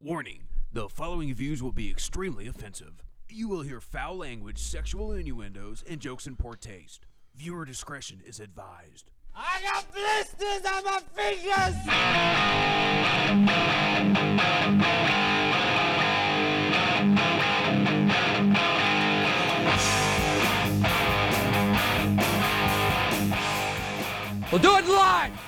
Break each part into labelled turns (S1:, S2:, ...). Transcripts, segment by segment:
S1: Warning the following views will be extremely offensive. You will hear foul language, sexual innuendos, and jokes in poor taste. Viewer discretion is advised.
S2: I got blisters on my fingers!
S3: We'll do it live!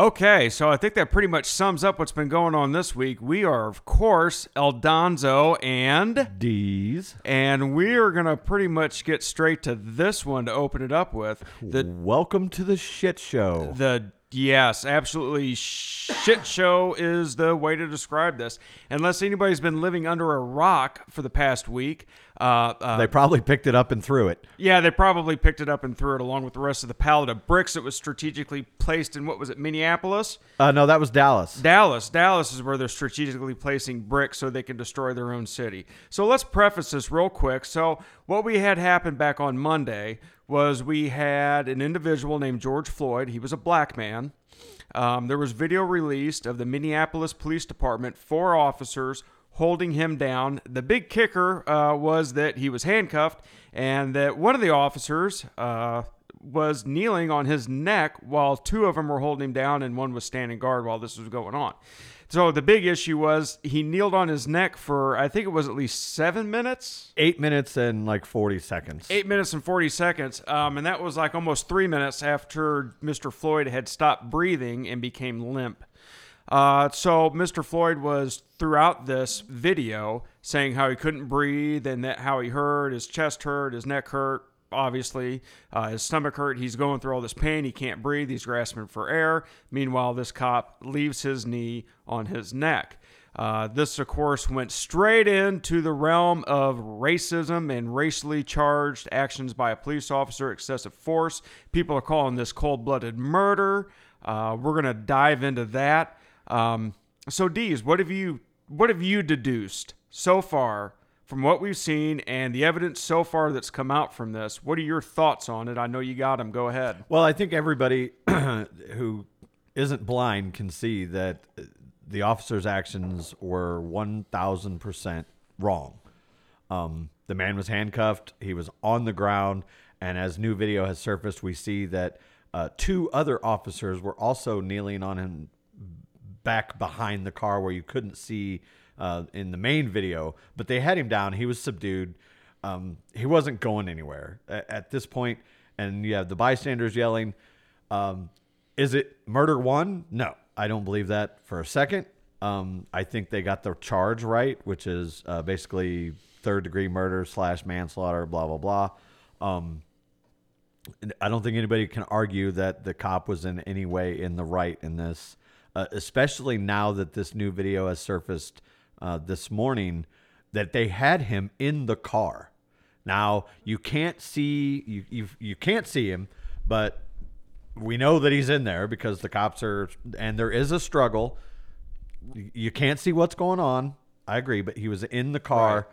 S4: Okay, so I think that pretty much sums up what's been going on this week. We are, of course, Eldonzo and
S5: D's.
S4: and we are gonna pretty much get straight to this one to open it up with the
S5: Welcome to the shit show.
S4: the yes, absolutely shit show is the way to describe this. Unless anybody's been living under a rock for the past week, uh, uh,
S5: they probably picked it up and threw it.
S4: yeah, they probably picked it up and threw it along with the rest of the pallet of bricks that was strategically placed in what was it, Minneapolis?
S5: Uh, no, that was Dallas.
S4: Dallas. Dallas is where they're strategically placing bricks so they can destroy their own city. So let's preface this real quick. So, what we had happen back on Monday was we had an individual named George Floyd. He was a black man. Um, there was video released of the Minneapolis Police Department, four officers holding him down. The big kicker uh, was that he was handcuffed and that one of the officers uh, was kneeling on his neck while two of them were holding him down and one was standing guard while this was going on. So the big issue was he kneeled on his neck for I think it was at least seven minutes,
S5: Eight minutes and like 40 seconds.
S4: eight minutes and forty seconds, um, and that was like almost three minutes after Mr. Floyd had stopped breathing and became limp. Uh, so Mr. Floyd was throughout this video saying how he couldn't breathe and that how he hurt, his chest hurt, his neck hurt, obviously, uh, his stomach hurt. He's going through all this pain. He can't breathe. He's grasping for air. Meanwhile, this cop leaves his knee on his neck. Uh, this, of course, went straight into the realm of racism and racially charged actions by a police officer, excessive force. People are calling this cold blooded murder. Uh, we're going to dive into that. Um, so, Dees, what have you what have you deduced so far from what we've seen and the evidence so far that's come out from this? What are your thoughts on it? I know you got them. Go ahead.
S5: Well, I think everybody who isn't blind can see that the officer's actions were 1000% wrong. Um, the man was handcuffed, he was on the ground, and as new video has surfaced, we see that uh, two other officers were also kneeling on him back behind the car where you couldn't see uh, in the main video, but they had him down. He was subdued. Um, he wasn't going anywhere at, this point. point, and you have the bystanders yelling. Um, is it murder one? No, I don't believe that for a second. Um, I think they got the charge right, which is uh, basically third degree murder slash manslaughter, blah blah blah. Um, I don't think anybody can argue that the cop was in any way in the right in this, uh, especially now that this new video has surfaced uh, this morning that they had him in the car. Now you can't see you you, you can't see him, but we know that he's in there because the cops are and there is a struggle. You- can't see what's going on. I agree, but he was in the car.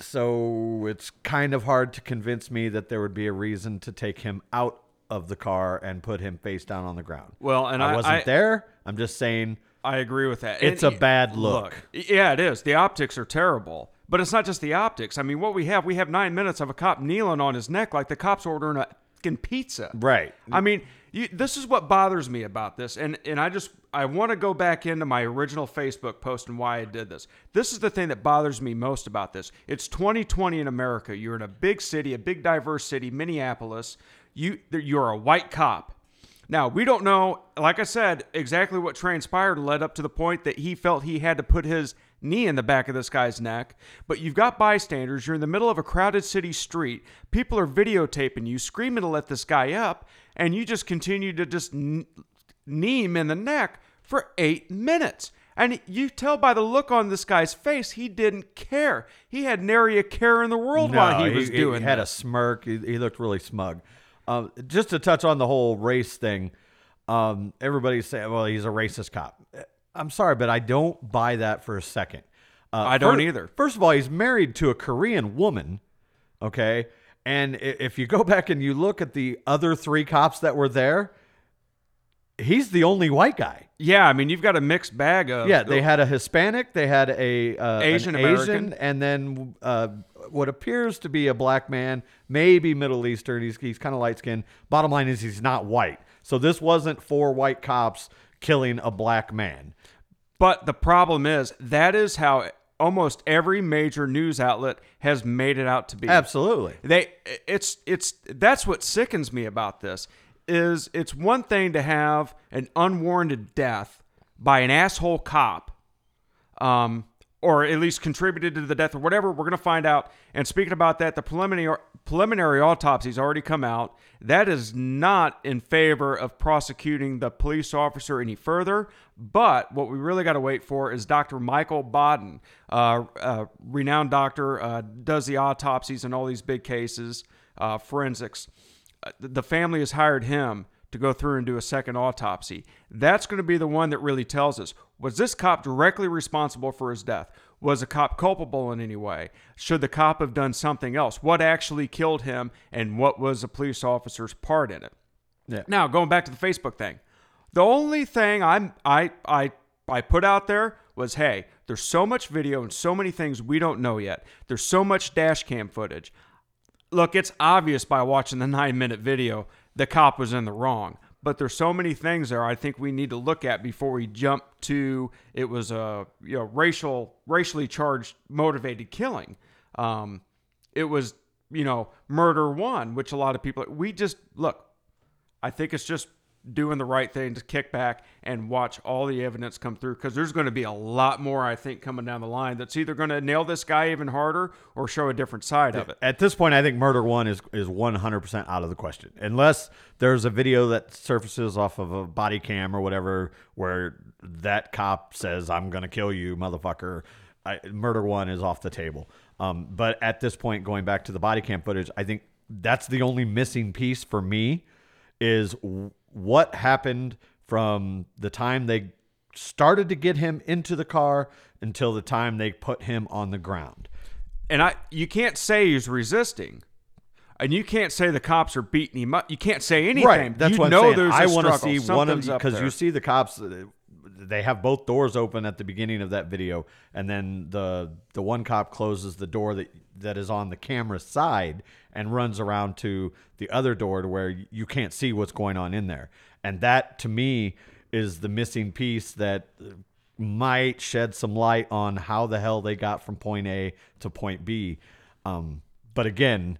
S5: So it's kind of hard to convince me that there would be a reason to take him out of the car and put him face down on the ground.
S4: Well, and
S5: I
S4: I-
S5: wasn't
S4: I-
S5: there. I'm just saying
S4: I agree with that.
S5: It's
S4: And-
S5: a bad look.
S4: Yeah, it is. The optics are terrible. But it's not just the optics. I mean, what we have, we have nine minutes of a cop kneeling on his neck like the cop's ordering a fucking pizza.
S5: Right.
S4: I mean, you, this is what bothers me about this, and and I just I want to go back into my original Facebook post and why I did this. This is the thing that bothers me most about this. It's 2020 in America. You're in a big city, a big diverse city, Minneapolis. You you're a white cop. Now, we don't know, like I said, exactly what transpired led up to the point that he felt he had to put his knee in the back of this guy's neck. But you've got bystanders. You're in the middle of a crowded city street. People are videotaping you, screaming to let this guy up. And you just continue to just kn- knee him in the neck for eight minutes. And you tell by the look on this guy's face, he didn't care. He had nary a care in the world while he was doing it.
S5: He had
S4: this.
S5: a smirk. He, he looked really smug. Um, just to touch on the whole race thing, um, everybody's saying, "Well, he's a racist cop." I'm sorry, but I don't buy that for a second. Uh,
S4: I don't either.
S5: First of all, he's married to a Korean woman. Okay, and if you go back and you look at the other three cops that were there, he's the only white guy.
S4: Yeah, I mean, you've got a mixed bag of.
S5: Yeah, they had a Hispanic, they had a uh,
S4: Asian American.
S5: And then uh, what appears to be a black man, maybe Middle Eastern. He's he's kind of light skinned. Bottom line is he's not white. So this wasn't four white cops killing a black man.
S4: But the problem is that is how almost every major news outlet has made it out to be.
S5: Absolutely.
S4: They it's it's that's what sickens me about this is it's one thing to have an unwarranted death by an asshole cop um or at least contributed to the death or whatever we're going to find out. And speaking about that the preliminary preliminary autopsy's already come out. That is not in favor of prosecuting the police officer any further but what we really got to wait for is dr michael Baden uh, uh, renowned doctor uh, does the autopsies in all these big cases uh, forensics. Uh, the family has hired him to go through and do a second autopsy. That's going to be the one that really tells us was this cop directly responsible for his death? Was the cop culpable in any way? Should the cop have done something else? What actually killed him and what was the police officer's part in it?
S5: Yeah.
S4: Now, going back to the Facebook thing. The only thing I'm I I I put out there was hey, there's so much video and so many things we don't know yet. There's so much dash cam footage look, it's obvious by watching the nine minute video the cop was in the wrong. But there's so many things there I think we need to look at before we jump to it was a you know racial racially charged motivated killing. Um, it was you know murder one, which a lot of people we just look. I think it's just doing the right thing to kick back and watch all the evidence come through because there's going to be a lot more I think coming down the line that's either going to nail this guy even harder or show a different side of it.
S5: At this point, I think murder one is is one hundred percent out of the question, unless there's a video that surfaces off of a body cam or whatever where that cop says, "I'm gonna kill you, motherfucker." I, murder one is off the table. Um, but at this point, going back to the body cam footage, I think that's the only missing piece for me is what happened from the time they started to get him into the car until the time they put him on the ground.
S4: And I you can't say he's resisting. And you can't say the cops are beating him up. You can't say anything.
S5: Right. That's
S4: you
S5: what I'm saying.
S4: there's
S5: I want to see one of
S4: Something's
S5: because you see the cops. They have both doors open at the beginning of that video, and then the the one cop closes the door that that is on the camera side and runs around to the other door to where you can't see what's going on in there. And that to me is the missing piece that might shed some light on how the hell they got from point A to point B. Um, but again,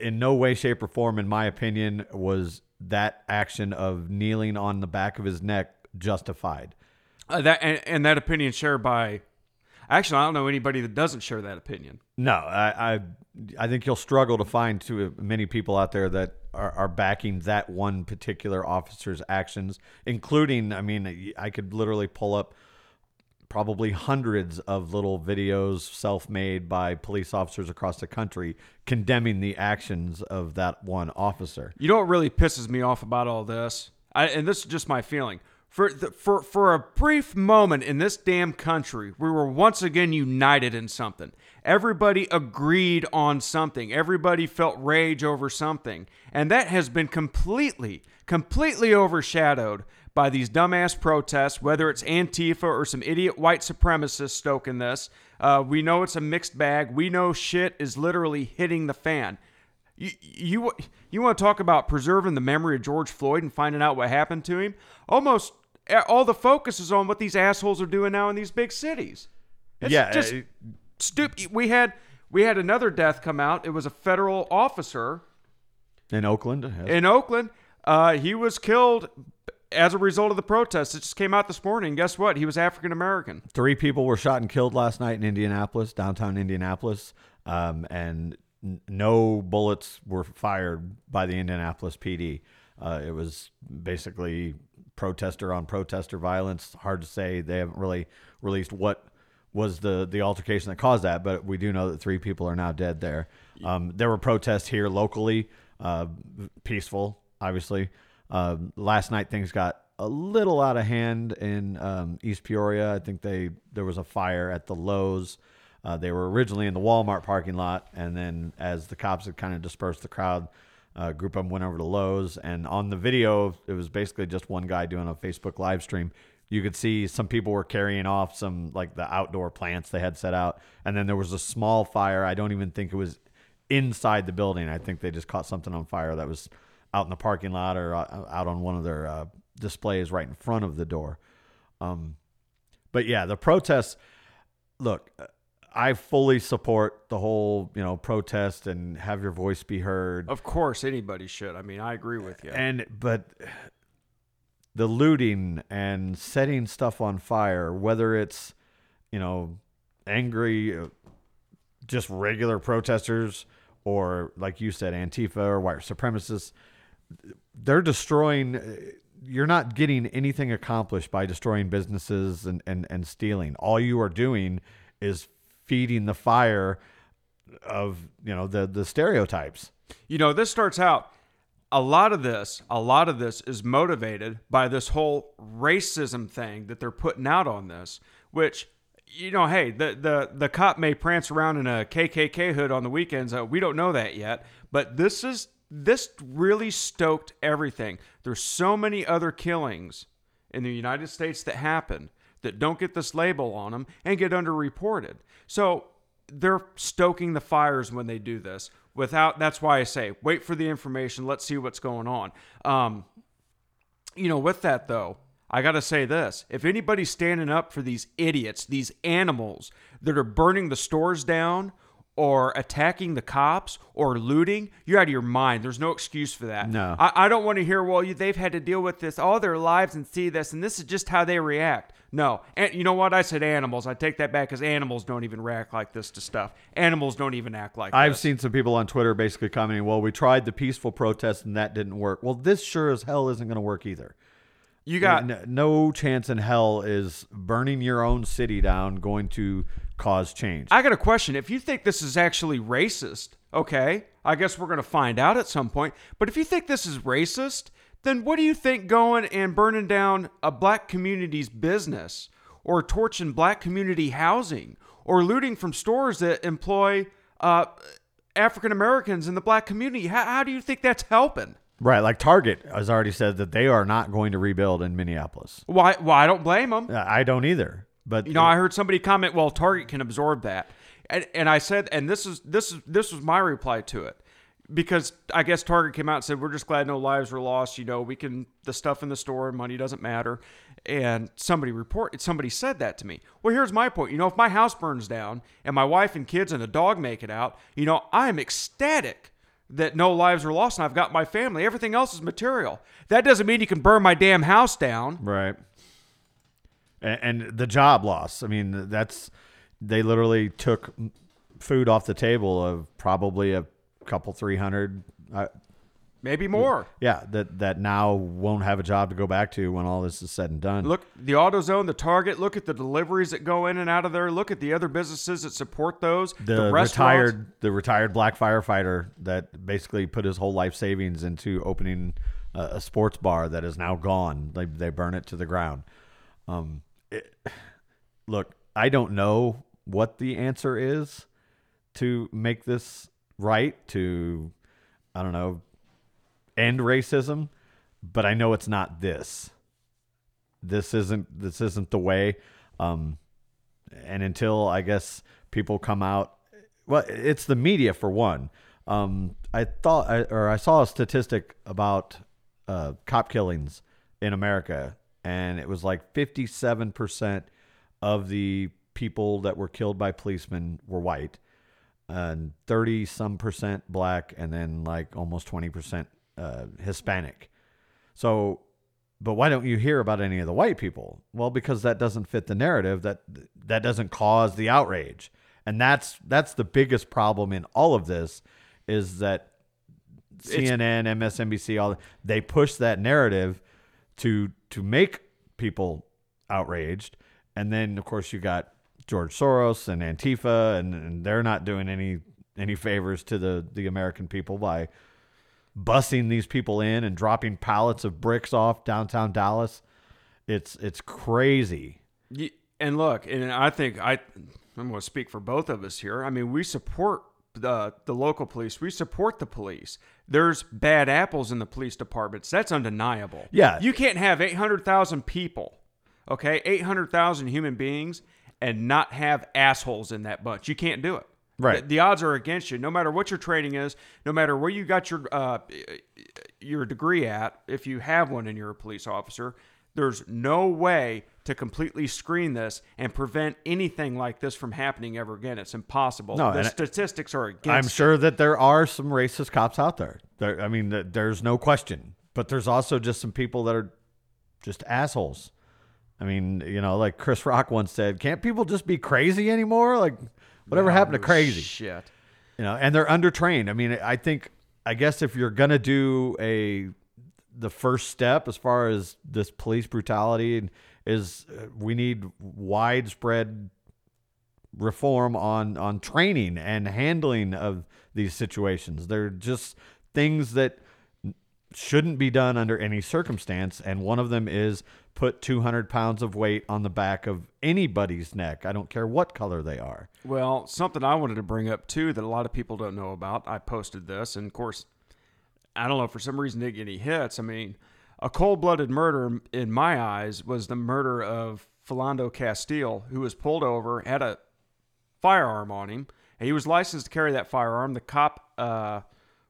S5: in no way, shape, or form, in my opinion, was that action of kneeling on the back of his neck justified.
S4: Uh, that and, and that opinion shared by actually I don't know anybody that doesn't share that opinion.
S5: No, I, I, I think you'll struggle to find too many people out there that are, are backing that one particular officer's actions, including, I mean, I could literally pull up probably hundreds of little videos self-made by police officers across the country condemning the actions of that one officer.
S4: You know what really pisses me off about all this? I, and this is just my feeling. For, the, for, for a brief moment in this damn country, we were once again united in something. Everybody agreed on something. Everybody felt rage over something. And that has been completely, completely overshadowed by these dumbass protests, whether it's Antifa or some idiot white supremacist stoking this. Uh, we know it's a mixed bag. We know shit is literally hitting the fan. You, you you want to talk about preserving the memory of George Floyd and finding out what happened to him? Almost all the focus is on what these assholes are doing now in these big cities. It's
S5: Yeah,
S4: just
S5: uh,
S4: stupid. We had we had another death come out. It was a federal officer
S5: In Oakland,
S4: in Oakland. Uh, he was killed as a result of the protests. It just came out this morning. Guess what? He was African American.
S5: Three people were shot and killed last night in Indianapolis, downtown Indianapolis, um, and n- no bullets were fired by the Indianapolis PD. Uh, it was basically protester on protester violence. Hard to say. They haven't really released what was the the altercation that caused that, but we do know that three people are now dead there. Um, there were protests here locally uh, peaceful, obviously. Uh, last night things got a little out of hand in um, East Peoria. I think they there was a fire at the Lowe's. Uh, they were originally in the Walmart parking lot, and then as the cops had kind of dispersed the crowd, a group of them went over to Lowe's. And on the video, it was basically just one guy doing a Facebook live stream. You could see some people were carrying off some like the outdoor plants they had set out, and then there was a small fire. I don't even think it was inside the building. I think they just caught something on fire that was out in the parking lot or uh, out on one of their uh, displays right in front of the door. Um, but yeah, the protests. Look, I fully support the whole you know protest and have your voice be heard.
S4: Of course, anybody should. I mean, I agree with you.
S5: And but the looting and setting stuff on fire, whether it's you know angry, uh, just regular protesters, or like you said, Antifa or white supremacists, they're destroying. uh, You're not getting anything accomplished by destroying businesses and, and, and stealing. All you are doing is feeding the fire of you know the the stereotypes.
S4: You know, this starts out a lot of this, a lot of this is motivated by this whole racism thing that they're putting out on this, which you know, hey, the the the cop may prance around in a KKK hood on the weekends. Uh, we don't know that yet, but this is this really stoked everything. There's so many other killings in the United States that happen that don't get this label on them and get underreported. So they're stoking the fires when they do this. Without that's why I say wait for the information. Let's see what's going on. Um, you know, with that though, I got to say this. If anybody's standing up for these idiots, these animals that are burning the stores down or attacking the cops or looting, you're out of your mind. There's no excuse for that.
S5: No.
S4: I, I don't want to hear, well, you, they've had to deal with this all their lives and see this, and this is just how they react. No. And you know what? I said animals. I take that back because animals don't even react like this to stuff. Animals don't even act like
S5: I've
S4: this.
S5: seen some people on Twitter basically commenting, "Well, we tried the peaceful protest and that didn't work." Well, this sure as hell isn't going to work either.
S4: You got
S5: N- no chance in hell is burning your own city down going to cause change.
S4: I got a question. If you think this is actually racist, okay, I guess we're going to find out at some point. But if you think this is racist, then what do you think going and burning down a black community's business or torching black community housing or looting from stores that employ uh, African Americans in the black community? How, how do you think that's helping?
S5: right, like Target has already said that they are not going to rebuild in Minneapolis.
S4: Why? Well, I don't blame them.
S5: I don't either. But
S4: You know, I heard somebody comment, "Well, Target can absorb that," and and I said, and this is this is this was my reply to it, because I guess Target came out and said, "We're just glad no lives were lost." You know, we can the stuff in the store, money doesn't matter, and somebody report somebody said that to me. Well, here's my point. You know, if my house burns down and my wife and kids and a dog make it out, you know, I am ecstatic that no lives were lost and I've got my family. Everything else is material. That doesn't mean you can burn my damn house down.
S5: Right. And, and the job loss. I mean, that's they literally took food off the table of probably a couple, three hundred. Uh,
S4: Maybe more.
S5: yeah, that that now won't have a job to go back to when all this is said and done.
S4: Look, the AutoZone, the Target. Look at the deliveries that go in and out of there. Look at the other businesses that support those.
S5: the,
S4: restaurants.
S5: retired the retired black firefighter that basically put his whole life savings into opening a, a sports bar that is now gone. They they burn it to the ground. Um, it, look, I don't know what the answer is to make this right. To I don't know end racism, but I know it's not this. This isn't this isn't the way. Um, and until I guess people come out, well, it's the media for one. Um, I thought, I, or I saw a statistic about uh, cop killings in America, and it was like fifty-seven percent of the people that were killed by policemen were white, and thirty some percent black, and then like almost twenty percent uh, Hispanic. So, but why don't you hear about any of the white people? Well, because that doesn't fit the narrative. That that doesn't cause the outrage, and that's that's the biggest problem in all of this, is that CNN, MSNBC, all they push that narrative to to make people outraged, and then of course you got George Soros and Antifa, and, and they're not doing any any favors to the the American people by bussing these people in and dropping pallets of bricks off downtown Dallas. It's it's crazy.
S4: And look, and I think I, I'm going to speak for both of us here. I mean, we support the the local police. We support the police. There's bad apples in the police departments. That's undeniable.
S5: Yeah.
S4: you can't have 800,000 people, okay, 800,000 human beings, and not have assholes in that bunch. You can't do it.
S5: Right.
S4: The, the odds are against you. No matter what your training is, no matter where you got your uh, your degree at, if you have one and you're a police officer, there's no way to completely screen this and prevent anything like this from happening ever again. It's impossible.
S5: No,
S4: the statistics are against.
S5: I'm
S4: it.
S5: sure that there are some racist cops out there. There, I mean, th- there's no question. But there's also just some people that are just assholes. I mean, you know, like Chris Rock once said, "Can't people just be crazy anymore? Like, whatever happened to crazy?
S4: Shit.
S5: You know?" And they're undertrained. I mean, I think, I guess if you're gonna do a the first step as far as this police brutality is, uh, we need widespread reform on on training and handling of these situations. They're just things that shouldn't be done under any circumstance, and one of them is put 200 pounds of weight on the back of anybody's neck. I don't care what color they are.
S4: Well, something I wanted to bring up too that a lot of people don't know about. I posted this, and of course, I don't know for some reason didn't get any hits. I mean, a cold-blooded murder in my eyes was the murder of Philando Castile, who was pulled over, had a firearm on him. and He was licensed to carry that firearm. The cop uh,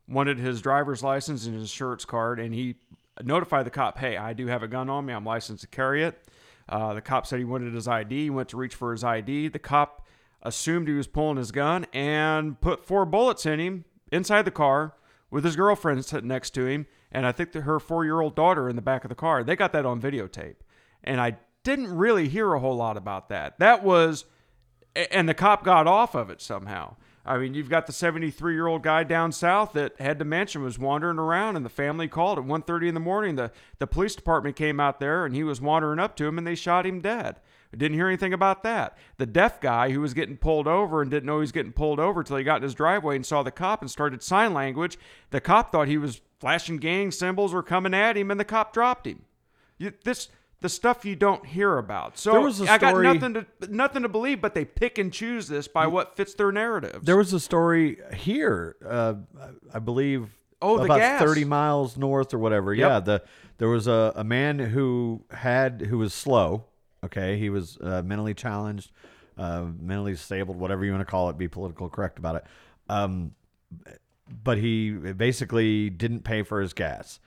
S4: wanted his driver's license and his insurance card, and he notified the cop, "Hey, I do have a gun on me. I'm licensed to carry it." Uh, the cop said he wanted his ID. He went to reach for his ID. The cop assumed he was pulling his gun and put four bullets in him inside the car with his girlfriend sitting next to him, and I think that her four-year-old daughter in the back of the car. They got that on videotape, and I didn't really hear a whole lot about that. That was and the cop got off of it somehow. I mean, you've got the 73 year old guy down south that had dementia, was wandering around, and the family called at 1:30 in the morning. The the police department came out there, and he was wandering up to him, and they shot him dead. Didn't hear anything about that. The deaf guy who was getting pulled over and didn't know he was getting pulled over till he got in his driveway and saw the cop and started sign language. The cop thought he was flashing gang symbols or coming at him, and the cop dropped him. You, this the stuff you don't hear about. So
S5: There was a
S4: I got nothing to nothing to believe, but they pick and choose this by what fits their narratives.
S5: There was a story here, uh, I believe.
S4: Oh, the
S5: about
S4: gas.
S5: thirty miles north or whatever.
S4: Yep.
S5: Yeah, the there was a, a man who had who was slow. Okay, he was uh, mentally challenged, uh, mentally disabled, whatever you want to call it. Be political correct about it. Um, but he basically didn't pay for his gas,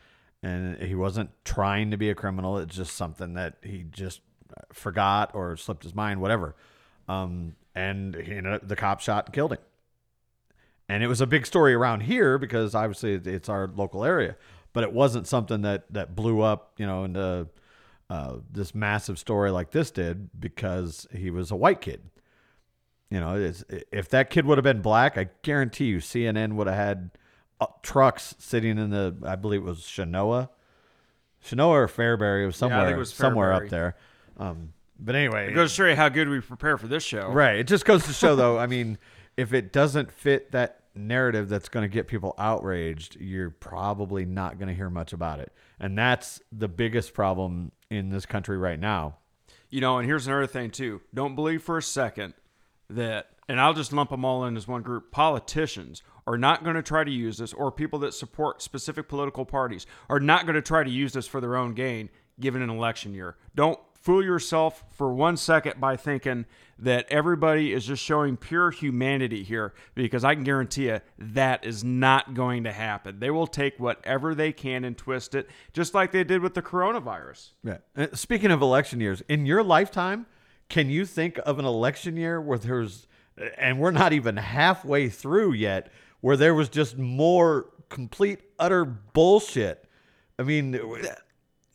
S5: and he wasn't trying to be a criminal. It's just something that he just forgot or slipped his mind, whatever. Um, and he ended up, the cop shot and killed him. And it was a big story around here because obviously it's our local area, but it wasn't something that that blew up, you know, into uh, this massive story like this did because he was a white kid. You know, if that kid would have been black, I guarantee you CNN would have had trucks sitting in the, I believe it was Chenoa, Chenoa or Fairbury, it was
S4: Yeah,
S5: somewhere,
S4: it was
S5: somewhere up there. Um, but anyway,
S4: it goes to show you how good we prepare for this show.
S5: Right. It just goes to show, though. I mean, if it doesn't fit that narrative that's going to get people outraged, you're probably not going to hear much about it. And that's the biggest problem in this country right now.
S4: You know, and here's another thing too. Don't believe for a second that, and I'll just lump them all in as one group. Politicians are not going to try to use this, or people that support specific political parties are not going to try to use this for their own gain, given an election year. Don't fool yourself for one second by thinking that everybody is just showing pure humanity here, because I can guarantee you that is not going to happen. They will take whatever they can and twist it, just like they did with the coronavirus.
S5: Yeah. Uh, Speaking of election years, in your lifetime, can you think of an election year where there's, and we're not even halfway through yet, where there was just more complete, utter bullshit? I mean,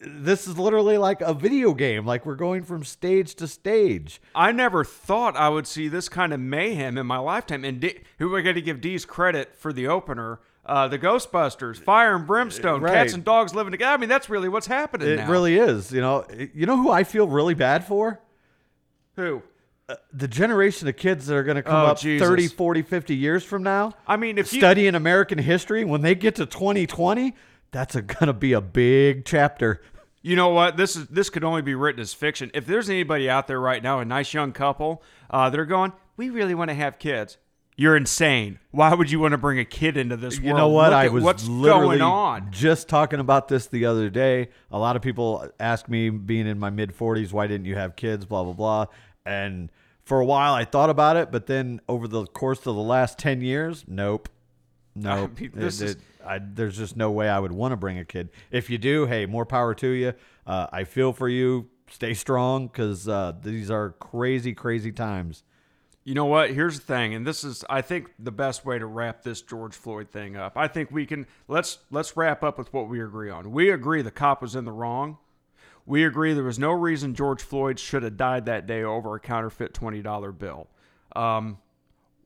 S5: this is literally like a video game. Like we're going from stage to stage.
S4: I never thought I would see this kind of mayhem in my lifetime. And D- who we got to give D's credit for the opener? Uh, the Ghostbusters, Fire and Brimstone,
S5: Right.
S4: cats and dogs living together. I mean, that's really what's happening
S5: It
S4: now.
S5: really is. You know, you know who I feel really bad for?
S4: Who?
S5: the generation of kids that are going to come
S4: Oh,
S5: up
S4: Jesus.
S5: 30, 40, 50 years from now,
S4: I mean, if you
S5: studying American history, when they get to 2020, that's going to be a big chapter.
S4: You know what? This is this could only be written as fiction. If there's anybody out there right now, a nice young couple, uh, that are going, we really want to have kids. You're insane. Why would you want to bring a kid into this world?
S5: You know what?
S4: Look
S5: I was
S4: what's
S5: literally
S4: going on.
S5: just talking about this the other day. A lot of people ask me, being in my mid 40s, why didn't you have kids? Blah blah blah. And for a while, I thought about it, but then over the course of the last 10 years, nope, nope.
S4: mean,
S5: It-
S4: is-
S5: it- I, there's just no way I would want to bring a kid. If you do, hey, more power to you. Uh, I feel for you. Stay strong because uh, these are crazy, crazy times.
S4: You know what? Here's the thing, and this is, I think, the best way to wrap this George Floyd thing up. I think we can let's let's wrap up with what we agree on. We agree the cop was in the wrong. We agree there was no reason George Floyd should have died that day over a counterfeit twenty dollar bill. Um,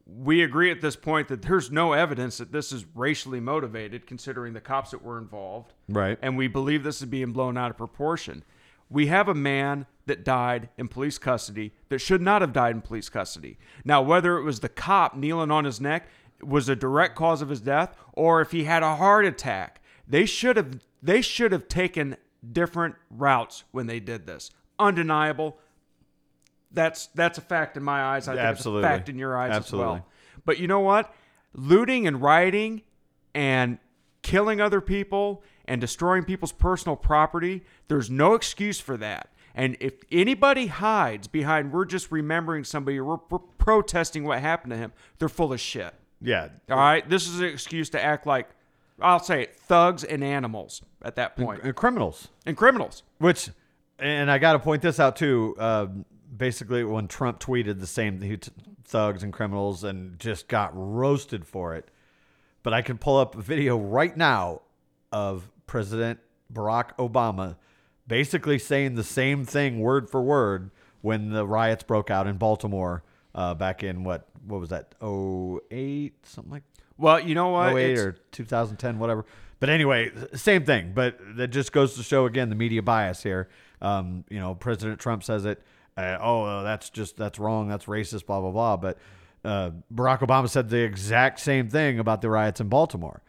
S4: we agree at this point that there's no evidence that this is racially motivated, considering the cops that were involved.
S5: Right.
S4: And we believe this is being blown out of proportion. We have a man that died in police custody that should not have died in police custody. Now, whether it was the cop kneeling on his neck was a direct cause of his death, or if he had a heart attack, they should have they should have taken different routes when they did this. Undeniable. That's that's a fact in my eyes. I think
S5: Absolutely.
S4: it's a fact in your eyes as well. But you know what? Looting and rioting and killing other people and destroying people's personal property, there's no excuse for that. And if anybody hides behind we're just remembering somebody we're, we're protesting what happened to him, they're full of shit.
S5: Yeah.
S4: All right? This is an excuse to act like I'll say it, thugs and animals at that point.
S5: And criminals.
S4: And criminals.
S5: Which, and I got to point this out too. Uh, basically, when Trump tweeted the same he t- thugs and criminals and just got roasted for it. But I can pull up a video right now of President Barack Obama basically saying the same thing word for word when the riots broke out in Baltimore uh, back in what what was that 08 something like
S4: Well, you know what?
S5: 08
S4: It's-
S5: or 2010, whatever. But anyway, same thing. But that just goes to show again the media bias here. Um, you know, President Trump says it. Uh, oh, that's just that's wrong. That's racist. Blah blah blah. But uh, Barack Obama said the exact same thing about the riots in Baltimore.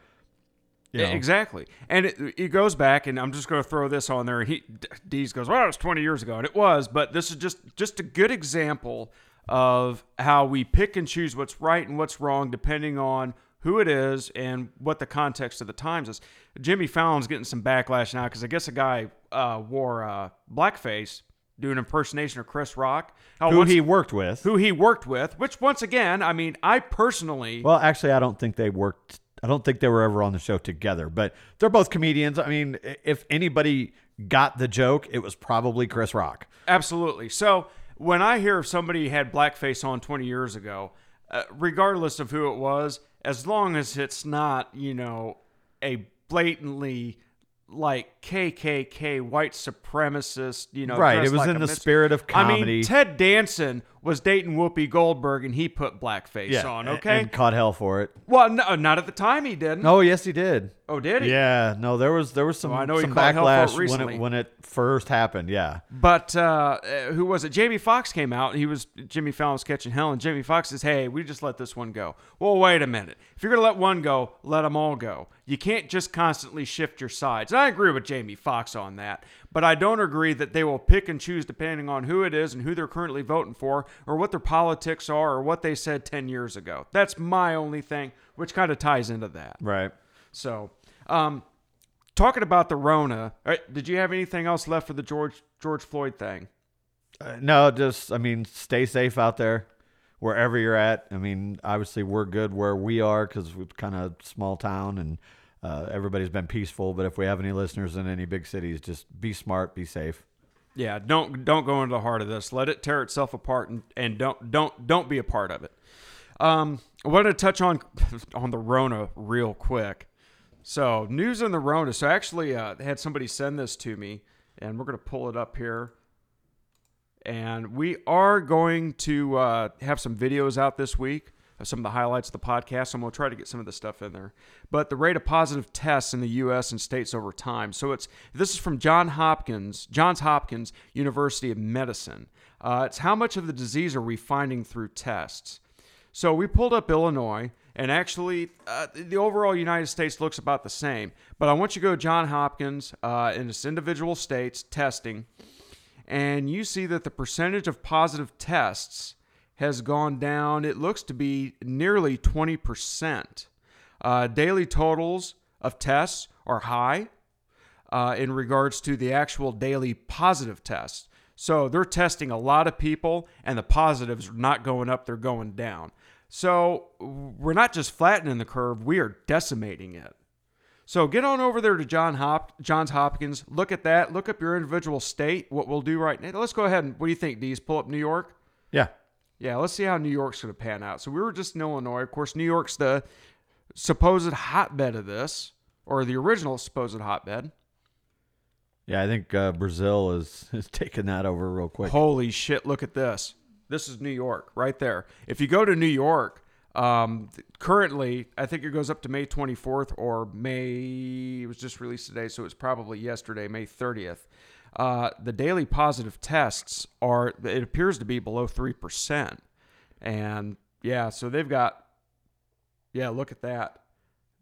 S5: You know?
S4: Exactly. And it, it goes back, and I'm just going to throw this on there. He Dees goes, "Well, it was 20 years ago," and it was, but this is just just a good example of how we pick and choose what's right and what's wrong depending on who it is and what the context of the times is. Jimmy Fallon's getting some backlash now because I guess a guy uh, wore uh, blackface doing an impersonation of Chris Rock. Now,
S5: Who
S4: once-
S5: he worked with.
S4: who he worked with, which once again, I mean, I personally.
S5: Well, actually, I don't think they worked. I don't think they were ever on the show together. But they're both comedians. I mean, if anybody got the joke, it was probably Chris Rock.
S4: Absolutely. So when I hear somebody had blackface on 20 years ago, uh, regardless of who it was, as long as it's not, you know, a blatantly like KKK white supremacist, you know,
S5: Right, it was
S4: like
S5: in the
S4: mis-
S5: spirit of comedy.
S4: I mean. Ted Danson was dating Whoopi Goldberg and he put blackface on.
S5: a-
S4: Okay.
S5: and caught hell for it.
S4: well, no, uh, not at the time he didn't.
S5: Oh, yes, he did.
S4: Oh, did he?
S5: Yeah, no, there was there was some,
S4: Well, I know
S5: some
S4: caught hell for it
S5: backlash when
S4: recently.
S5: it when it first happened. Yeah,
S4: But uh, uh, who was it? Jamie Foxx came out. He was Jimmy Fallon was catching hell, and Jamie Foxx says, "Hey, we just let this one go." Well, wait a minute. If you're gonna let one go, let them all go. You can't just constantly shift your sides. And I agree with Jamie Foxx on that, but I don't agree that they will pick and choose depending on who it is and who they're currently voting for, or what their politics are, or what they said ten years ago. That's my only thing, which kind of ties into that.
S5: right.
S4: So, um, talking about the Rona, uh, did you have anything else left for the George George Floyd thing?
S5: Uh, no, just I mean, stay safe out there, wherever you're at. I mean, obviously we're good where we are because we're kind of small town and uh, everybody's been peaceful. But if we have any listeners in any big cities, just be smart, be safe.
S4: Yeah, don't don't go into the heart of this. Let it tear itself apart and, and don't don't don't be a part of it. Um, I wanted to touch on on the Rona real quick. So news on the Rona. So actually, uh, had somebody send this to me, and we're gonna pull it up here. And we are going to uh, have some videos out this week. of some of the highlights of the podcast. I'm going try to get some of the stuff in there. But the rate of positive tests in the U.S. and states over time. So it's this is from John Hopkins, Johns Hopkins University of Medicine. Uh, it's how much of the disease are we finding through tests? So we pulled up Illinois, and actually, uh, the overall United States looks about the same. But I want you to go John Hopkins uh, in its individual states testing, and you see that the percentage of positive tests has gone down. It looks to be nearly 20%. Uh, daily totals of tests are high uh, in regards to the actual daily positive tests. So they're testing a lot of people, and the positives are not going up, they're going down. So we're not just flattening the curve, we are decimating it. So get on over there to John Hop- Johns Hopkins. Look at that. Look up your individual state. What we'll do right now. Let's go ahead and what do you think, Dees? Pull up New York.
S5: Yeah.
S4: Yeah, let's see how New York's going to pan out. So we were just in Illinois. Of course, New York's the supposed hotbed of this, or the original supposed hotbed.
S5: Yeah, I think uh, Brazil is, is taking that over real quick.
S4: Holy shit, look at this. This is New York right there. If you go to New York, um, currently, I think it goes up to May 24th or May, it was just released today, so it's probably yesterday, May 30th. Uh, the daily positive tests are, it appears to be below 3%. And yeah, so they've got, yeah, look at that.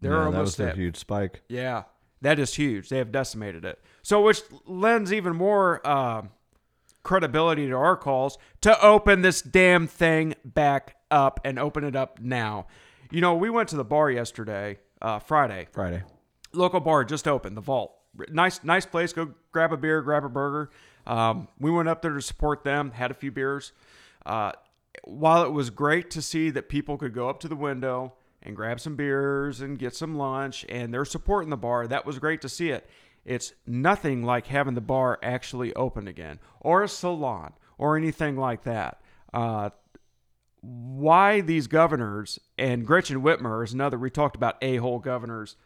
S4: They're
S5: Yeah, that was a huge spike.
S4: yeah, that is huge. They have decimated it. So, which lends even more uh, credibility to our calls to open this damn thing back up and open it up now. You know, we went to the bar yesterday, uh, Friday.
S5: Friday.
S4: Local bar just opened, the Vault. Nice, nice place. Go grab a beer, grab a burger. Um, we went up there to support them. Had a few beers. Uh, while it was great to see that people could go up to the window and grab some beers and get some lunch, and they're supporting the bar, that was great to see it. It's nothing like having the bar actually open again, or a salon, or anything like that. Uh, why these governors and Gretchen Whitmer is another. We talked about a hole governors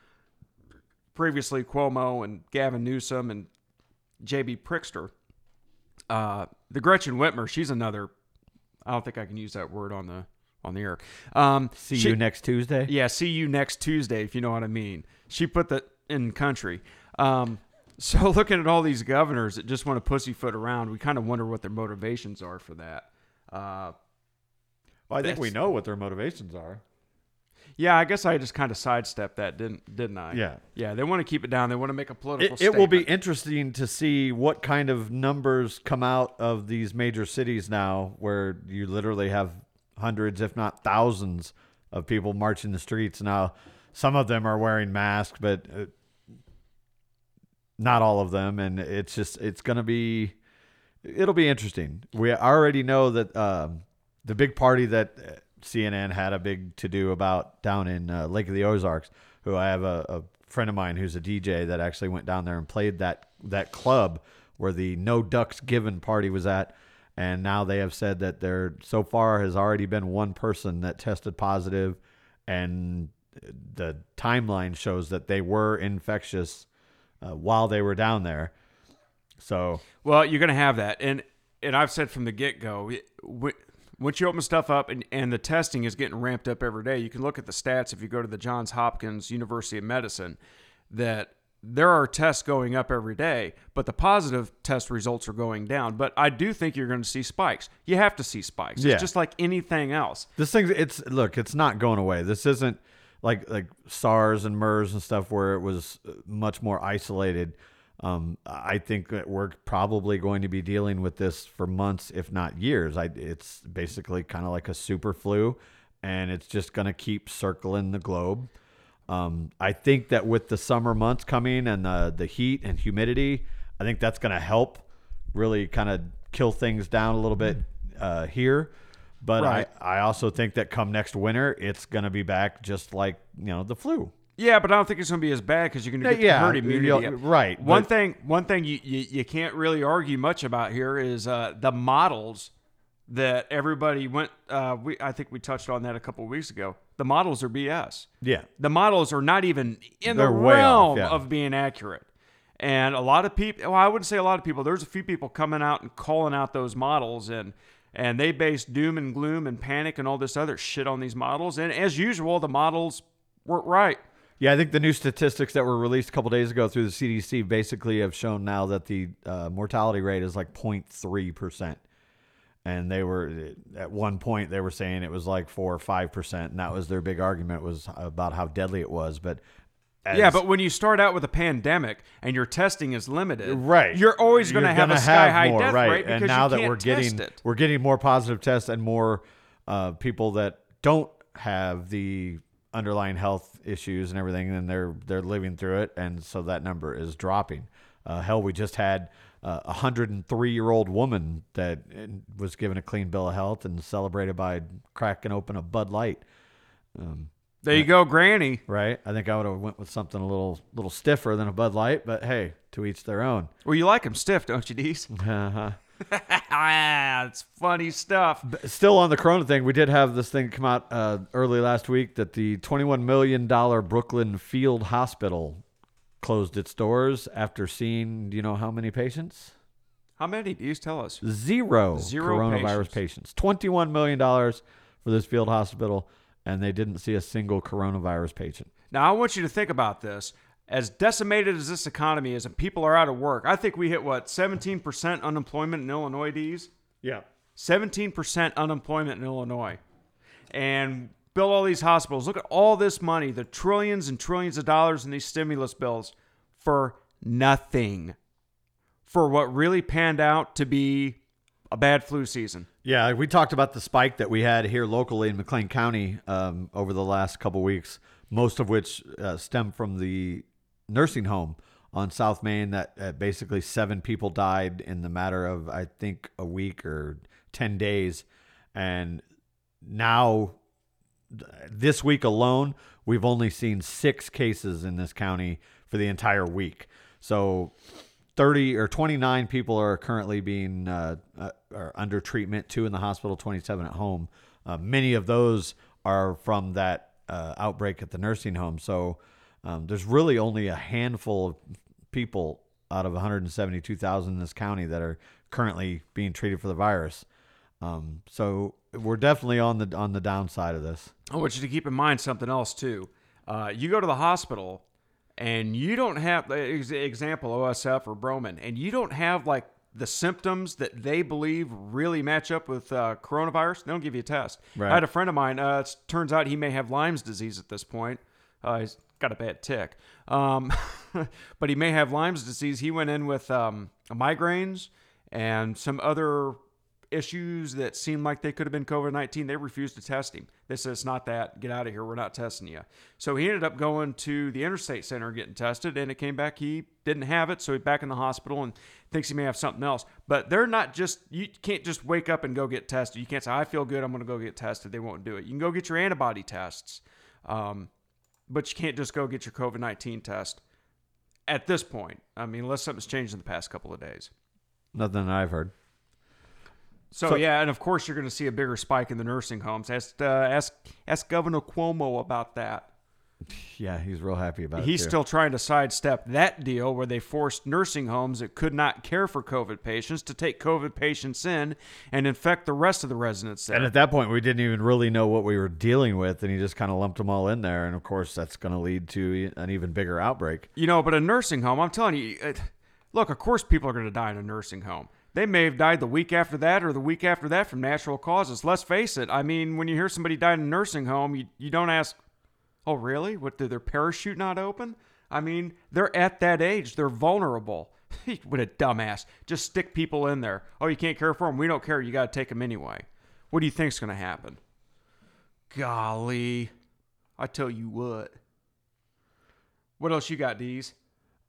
S4: previously, Cuomo and Gavin Newsom and J.B. Pritzker. Uh, the Gretchen Whitmer, she's another. I don't think I can use that word on the on the air. Um,
S5: See
S4: she-
S5: you next Tuesday.
S4: yeah, see you next Tuesday, if you know what I mean. She put the in country. Um, so looking at all these governors that just want to pussyfoot around, we kind of wonder what their motivations are for that. Uh,
S5: Well, I think we know what their motivations are.
S4: yeah, I guess I just kind of sidestepped that, didn't didn't I?
S5: Yeah.
S4: yeah. They want to keep it down. They want to make a political.
S5: It, it will be interesting to see what kind of numbers come out of these major cities now, where you literally have hundreds, if not thousands, of people marching the streets. Now, some of them are wearing masks, but uh, not all of them, and it's just it's going to be it'll be interesting. We already know that um, the big party that uh, CNN had a big to do about down in uh, Lake of the Ozarks, who I have a, a friend of mine who's a DJ that actually went down there and played that that club where the No Ducks Given party was at. And now they have said that there so far has already been one person that tested positive, and the timeline shows that they were infectious uh, while they were down there. So
S4: Well, you're going to have that, and and I've said from the get go, once you open stuff up and, and the testing is getting ramped up every day, you can look at the stats if you go to the Johns Hopkins University of Medicine that there are tests going up every day, but the positive test results are going down. But I do think you're going to see spikes. You have to see spikes.
S5: Yeah.
S4: It's just like anything else.
S5: This thing, it's look, it's not going away. This isn't like like SARS and MERS and stuff where it was uh, much more isolated. Um, I think that we're probably going to be dealing with this for months, if not years. I, it's basically kind of like a super flu, and it's just going to keep circling the globe. Um, I think that with the summer months coming and the the heat and humidity, I think that's going to help really kind of kill things down a little bit uh, here. But
S4: Right.
S5: I, I also think that come next winter, it's going to be back just like you know the flu.
S4: Yeah, but I don't think it's going to be as bad because you're going to get
S5: yeah,
S4: the herd immunity.
S5: right,
S4: One thing, one thing you, you you can't really argue much about here is uh, the models that everybody went. Uh, we I think we touched on that a couple weeks ago. The models are BS.
S5: Yeah.
S4: The models are not even in
S5: They're
S4: the
S5: way off,
S4: realm
S5: yeah.
S4: of being accurate. And a lot of people, well, I wouldn't say a lot of people. There's a few people coming out and calling out those models, and and they based doom and gloom and panic and all this other shit on these models. And as usual, the models weren't right.
S5: Yeah, I think the new statistics that were released a couple days ago through the CDC basically have shown now that the uh, mortality rate is like 0.3 percent, and they were at one point they were saying it was like four or five percent, and that was their big argument was about how deadly it was. But as-
S4: yeah, but when you start out with a pandemic and your testing is limited,
S5: right,
S4: you're always going to have a sky
S5: have
S4: high
S5: more,
S4: death
S5: right.
S4: rate because
S5: and now that we're getting
S4: it.
S5: we're getting more positive tests and more uh, people that don't have the underlying health issues and everything, and they're they're living through it, and so that number is dropping. Uh, hell, we just had uh, a hundred and three year old woman that uh, was given a clean bill of health and celebrated by cracking open a Bud Light.
S4: There you go, Granny.
S5: Right? I think I would have went with something a little little stiffer than a Bud Light, but hey, to each their own.
S4: Well, you like them stiff, don't you, Dees?
S5: Uh-huh.
S4: ah, it's funny stuff.
S5: Still on the Corona thing, we did have this thing come out uh, early last week that the $21 million Brooklyn Field Hospital closed its doors after seeing, do you know how many patients?
S4: How many? Dees, tell us.
S5: Zero,
S4: Zero
S5: coronavirus
S4: patients.
S5: patients. $21 million for this field hospital, and they didn't see a single coronavirus patient.
S4: Now, I want you to think about this. As decimated as this economy is and people are out of work, I think we hit what, 17% unemployment in Illinois, Dees?
S5: Yeah.
S4: 17% unemployment in Illinois. And build all these hospitals. Look at all this money, the trillions and trillions of dollars in these stimulus bills for nothing. For what really panned out to be a bad flu season.
S5: Yeah, we talked about the spike that we had here locally in McLean County um, over the last couple weeks, most of which uh, stemmed from the nursing home on South Main. That uh, basically seven people died in the matter of I think a week or ten days, and now this week alone, we've only seen six cases in this county for the entire week. So 30 or 29 people are currently being uh, uh, are under treatment, two in the hospital, 27 at home. Uh, many of those are from that uh, outbreak at the nursing home. So um, there's really only a handful of people out of 172,000 in this county that are currently being treated for the virus. Um, so we're definitely on the on the downside of this.
S4: I want you to keep in mind something else too. Uh, you go to the hospital and you don't have, the example, OSF or BroMenn, and you don't have like the symptoms that they believe really match up with uh, coronavirus. They don't give you a test.
S5: Right.
S4: I had a friend of mine. Uh, it turns out he may have Lyme's disease at this point. Uh, he's got a bad tick, um, but he may have Lyme's disease. He went in with um, migraines and some other issues that seemed like they could have been COVID 19, they refused to test him. They said, it's not that. Get out of here. We're not testing you. So he ended up going to the Interstate Center getting tested, and it came back he didn't have it. So he's back in the hospital and thinks he may have something else. But they're not just, you can't just wake up and go get tested. You can't say, I feel good. I'm going to go get tested. They won't do it. You can go get your antibody tests, um, but you can't just go get your COVID 19 test at this point. I mean, unless something's changed in the past couple of days.
S5: Nothing I've heard.
S4: So,
S5: So-
S4: yeah, and of course you're going to see a bigger spike in the nursing homes. Ask uh, ask ask Governor Cuomo about that.
S5: Yeah, he's real happy about it.
S4: He's still trying to sidestep that deal where they forced nursing homes that could not care for COVID patients to take COVID patients in and infect the rest of the residents there.
S5: And at that point, we didn't even really know what we were dealing with, and he just kind of lumped them all in there. And of course, that's going to lead to an even bigger outbreak.
S4: You know, but a nursing home, I'm telling you, it, look, of course people are going to die in a nursing home. They may have died the week after that or the week after that from natural causes. Let's face it. I mean, when you hear somebody died in a nursing home, you, you don't ask, oh, really? What, did their parachute not open? I mean, they're at that age. They're vulnerable. what a dumbass. Just stick people in there. Oh, you can't care for them? We don't care. You got to take them anyway. What do you think's going to happen? Golly. I tell you what. What else you got, Dees?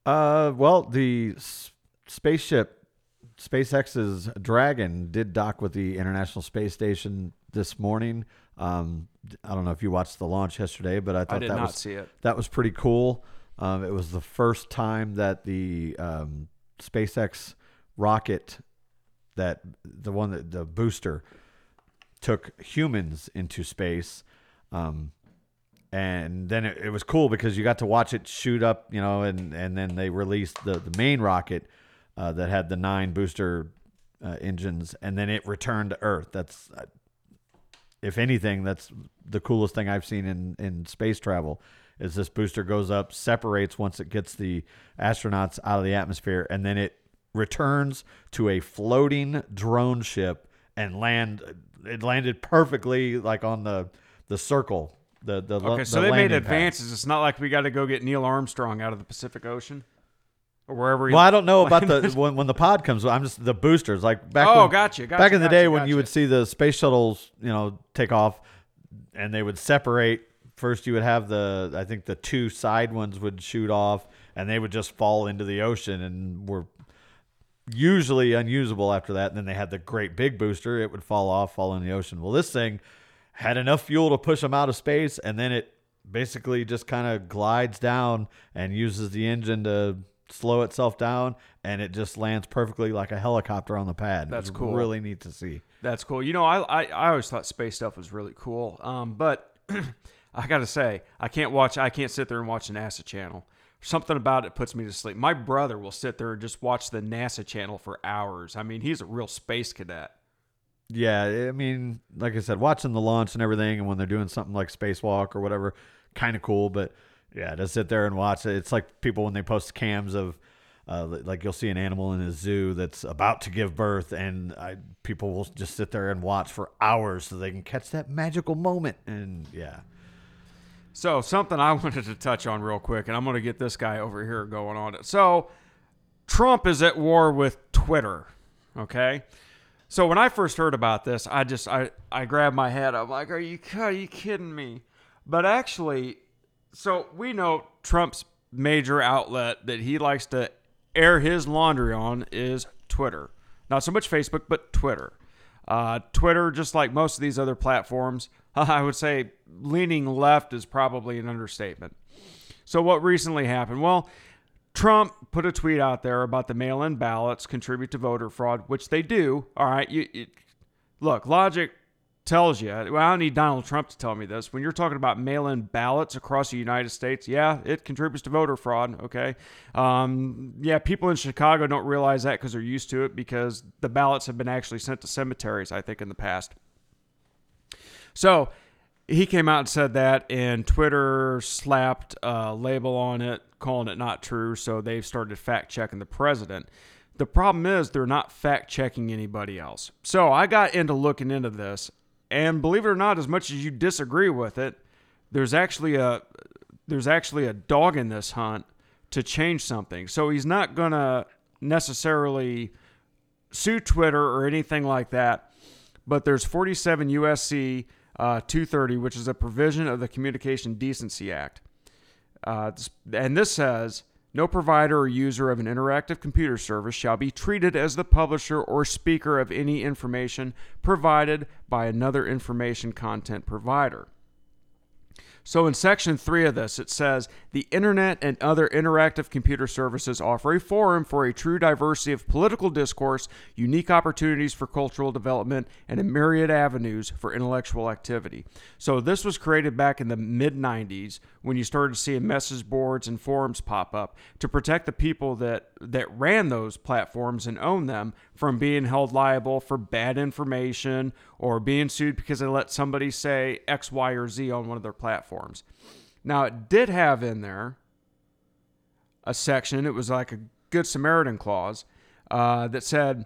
S5: Uh, well, the s- spaceship, SpaceX's Dragon, did dock with the International Space Station this morning. Um, I don't know if you watched the launch yesterday, but I thought
S4: did
S5: that
S4: not
S5: was
S4: see it.
S5: that was pretty cool. Um, it was the first time that the um, SpaceX rocket, that the one that the booster, took humans into space. Um, and then it, it was cool because you got to watch it shoot up, you know, and, and then they released the, the main rocket uh, that had the nine booster uh, engines, and then it returned to Earth. That's, uh, if anything, that's the coolest thing I've seen in in space travel. Is this booster goes up, separates once it gets the astronauts out of the atmosphere, and then it returns to a floating drone ship and land. It landed perfectly, like on the the circle. The the
S4: Okay,
S5: the
S4: so they made
S5: landing pad.
S4: advances. It's not like we got to go get Neil Armstrong out of the Pacific Ocean or wherever. he-
S5: Well, I don't know about the when, when the pod comes. I'm just the boosters. Like back.
S4: Oh,
S5: when,
S4: gotcha, gotcha,
S5: Back in the day
S4: gotcha,
S5: when you would see the space shuttles, you know, take off, and they would separate. First, you would have the I think the two side ones would shoot off, and they would just fall into the ocean and were usually unusable after that. And then they had the great big booster; it would fall off, fall in the ocean. Well, this thing had enough fuel to push them out of space, and then it basically just kind of glides down and uses the engine to slow itself down, and it just lands perfectly like a helicopter on the pad.
S4: That's cool.
S5: Really neat to see.
S4: That's cool. You know, I, I, I always thought space stuff was really cool. Um, but I got to say, I can't watch, I can't sit there and watch the NASA channel. Something about it puts me to sleep. My brother will sit there and just watch the NASA channel for hours. I mean, he's a real space cadet.
S5: Yeah, I mean, like I said, watching the launch and everything, and when they're doing something like spacewalk or whatever, kind of cool. But yeah, to sit there and watch it, it's like people when they post cams of, uh, like you'll see an animal in a zoo that's about to give birth, and I, people will just sit there and watch for hours so they can catch that magical moment. And yeah,
S4: So something I wanted to touch on real quick, and I'm going to get this guy over here going on it. So Trump is at war with Twitter. Okay. So when I first heard about this, I just I I grabbed my head. I'm like, are you are you kidding me? But actually, so we know Trump's major outlet that he likes to air his laundry on is Twitter. Not so much Facebook, but Twitter. Uh, Twitter, just like most of these other platforms, I would say leaning left is probably an understatement. So, what recently happened? Well, Trump put a tweet out there about the mail in ballots contribute to voter fraud, which they do. All right. You, you, look, logic tells you, well, I don't need Donald Trump to tell me this. When you're talking about mail in ballots across the United States, yeah, it contributes to voter fraud. Okay. Um, yeah, people in Chicago don't realize that because they're used to it because the ballots have been actually sent to cemeteries, I think, in the past. So he came out and said that, and Twitter slapped a label on it, calling it not true. So they've started fact checking the president. The problem is they're not fact checking anybody else. So I got into looking into this, and believe it or not, as much as you disagree with it, there's actually a there's actually a dog in this hunt to change something. So he's not gonna necessarily sue Twitter or anything like that. But there's 47 USC uh, 230, which is a provision of the Communication Decency Act. Uh, and this says no provider or user of an interactive computer service shall be treated as the publisher or speaker of any information provided by another information content provider. So in section three of this, it says the internet and other interactive computer services offer a forum for a true diversity of political discourse, unique opportunities for cultural development, and a myriad avenues for intellectual activity. So this was created back in the mid 90s when you started seeing message boards and forums pop up to protect the people that that ran those platforms and own them from being held liable for bad information or being sued because they let somebody say X, Y, or Z on one of their platforms. Now, it did have in there a section, it was like a Good Samaritan clause uh, that said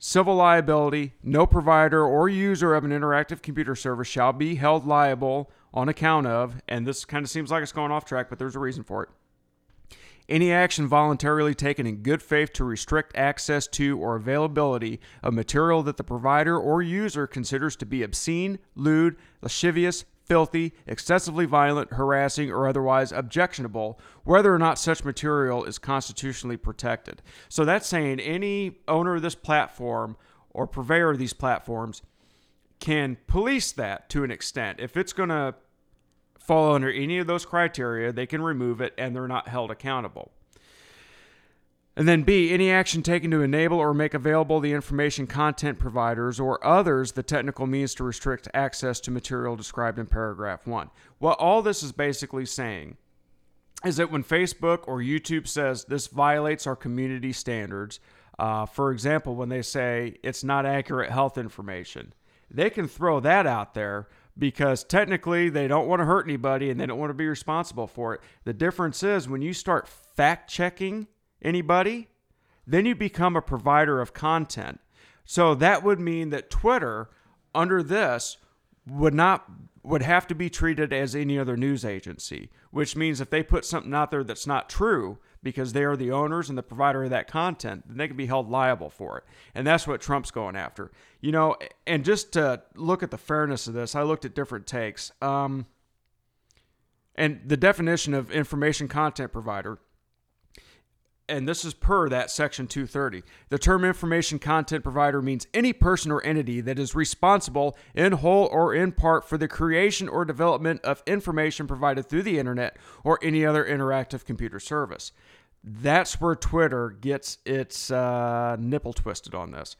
S4: civil liability, no provider or user of an interactive computer service shall be held liable on account of, and this kind of seems like it's going off track, but there's a reason for it. Any action voluntarily taken in good faith to restrict access to or availability of material that the provider or user considers to be obscene, lewd, lascivious, filthy, excessively violent, harassing, or otherwise objectionable, whether or not such material is constitutionally protected. So that's saying any owner of this platform or purveyor of these platforms can police that to an extent. If it's going to fall under any of those criteria, they can remove it and they're not held accountable. And then B, any action taken to enable or make available the information content providers or others the technical means to restrict access to material described in paragraph 1. What all this is basically saying is that when Facebook or YouTube says this violates our community standards, Uh, for example, when they say it's not accurate health information, they can throw that out there because technically they don't want to hurt anybody and they don't want to be responsible for it. The difference is when you start fact checking anybody, then you become a provider of content. So that would mean that Twitter, under this, would not would have to be treated as any other news agency, which means if they put something out there that's not true because they are the owners and the provider of that content, then they can be held liable for it. And that's what Trump's going after. You know, and just to look at the fairness of this, I looked at different takes. Um, and the definition of information content provider and this is per that section 230. The term information content provider means any person or entity that is responsible in whole or in part for the creation or development of information provided through the internet or any other interactive computer service. That's where Twitter gets its uh, nipple twisted on this.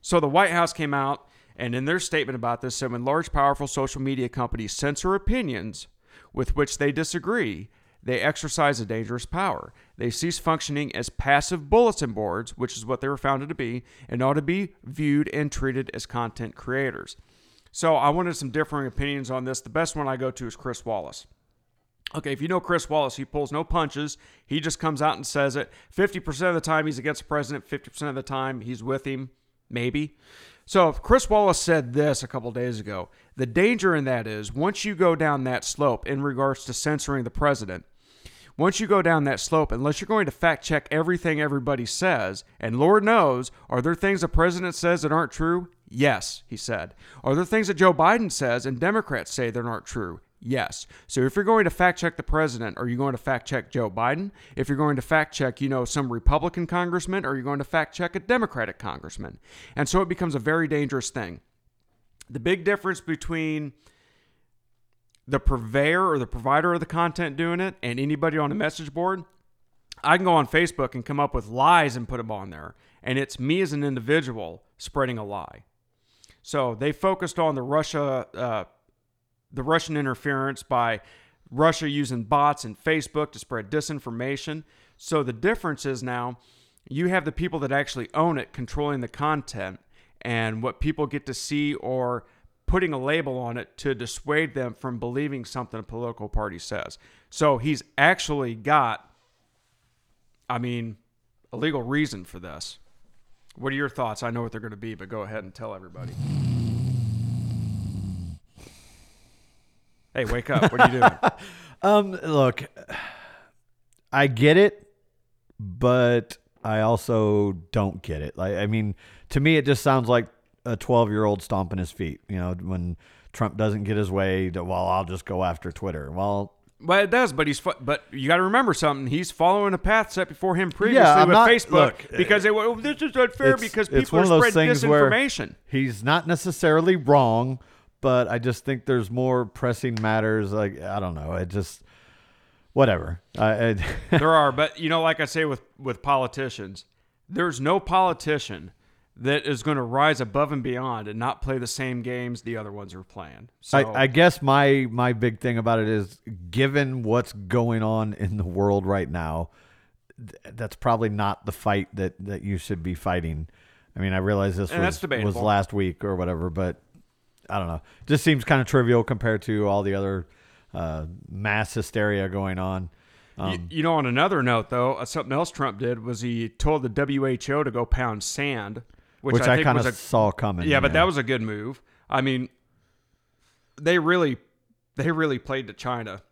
S4: So the White House came out and in their statement about this said when large, powerful social media companies censor opinions with which they disagree, they exercise a dangerous power. They cease functioning as passive bulletin boards, which is what they were founded to be, and ought to be viewed and treated as content creators. So I wanted some differing opinions on this. The best one I go to is Chris Wallace. Okay, if you know Chris Wallace, he pulls no punches. He just comes out and says it. 50% of the time he's against the president, 50% of the time he's with him, maybe. So Chris Wallace said this a couple days ago. The danger in that is once you go down that slope in regards to censoring the president, once you go down that slope, unless you're going to fact check everything everybody says, and Lord knows, are there things the president says that aren't true? Yes, he said. Are there things that Joe Biden says and Democrats say that aren't true? Yes. So if you're going to fact check the president, are you going to fact check Joe Biden? If you're going to fact check, you know, some Republican congressman, are you going to fact check a Democratic congressman? And so it becomes a very dangerous thing. The big difference between the purveyor or the provider of the content doing it and anybody on a message board, I can go on Facebook and come up with lies and put them on there. And it's me as an individual spreading a lie. So they focused on the Russia, uh, the Russian interference by Russia using bots and Facebook to spread disinformation. So the difference is now you have the people that actually own it controlling the content and what people get to see or putting a label on it to dissuade them from believing something a political party says. So he's actually got, I mean, a legal reason for this. What are your thoughts? I know what they're going to be, but go ahead and tell everybody. Hey, wake up. What are you doing?
S5: Um, look, I get it, but I also don't get it. Like, I mean, to me, it just sounds like a 12 year old stomping his feet. You know, when Trump doesn't get his way, well, I'll just go after Twitter. Well,
S4: well, it does, but he's but you got to remember something. He's following a path set before him previously
S5: I'm
S4: with
S5: not-
S4: Facebook
S5: look,
S4: because they were oh, this is unfair because people are spreading disinformation.
S5: He's not necessarily wrong, but I just think there's more pressing matters. Like I don't know. It just whatever. I, I,
S4: there are, but you know, like I say with with politicians, there's no politician that is going to rise above and beyond and not play the same games the other ones are playing. So
S5: I, I guess my my big thing about it is, given what's going on in the world right now, th- that's probably not the fight that that you should be fighting. I mean, I realize this was, was last week or whatever, but I don't know. Just seems kind of trivial compared to all the other uh, mass hysteria going on.
S4: You, you know, on another note, though, uh, something else Trump did was he told the WHO to go pound sand, which,
S5: Which
S4: I,
S5: I, kind of saw coming.
S4: yeah, but that was a good move. I mean, they really, they really played to China.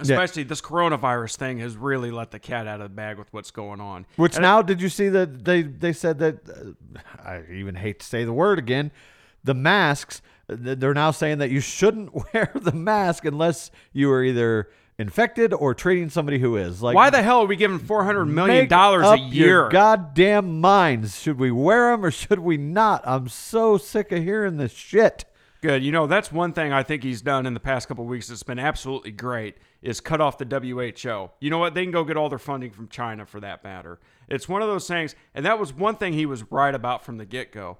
S4: Especially this coronavirus thing has really let the cat out of the bag with what's going on.
S5: Which
S4: And
S5: now, did you see that they they said that? Uh, I even hate to say the word again. The masks. They're now saying that you shouldn't wear the mask unless you are either infected or treating somebody who is. Like,
S4: why the hell are we giving four hundred million dollars a
S5: your
S4: year?
S5: goddamn minds. Should we wear them or should we not? I'm so sick of hearing this shit.
S4: Good. You know, that's one thing I think he's done in the past couple of weeks that's been absolutely great is cut off the WHO. You know what? They can go get all their funding from China for that matter. It's one of those things, and that was one thing he was right about from the get go.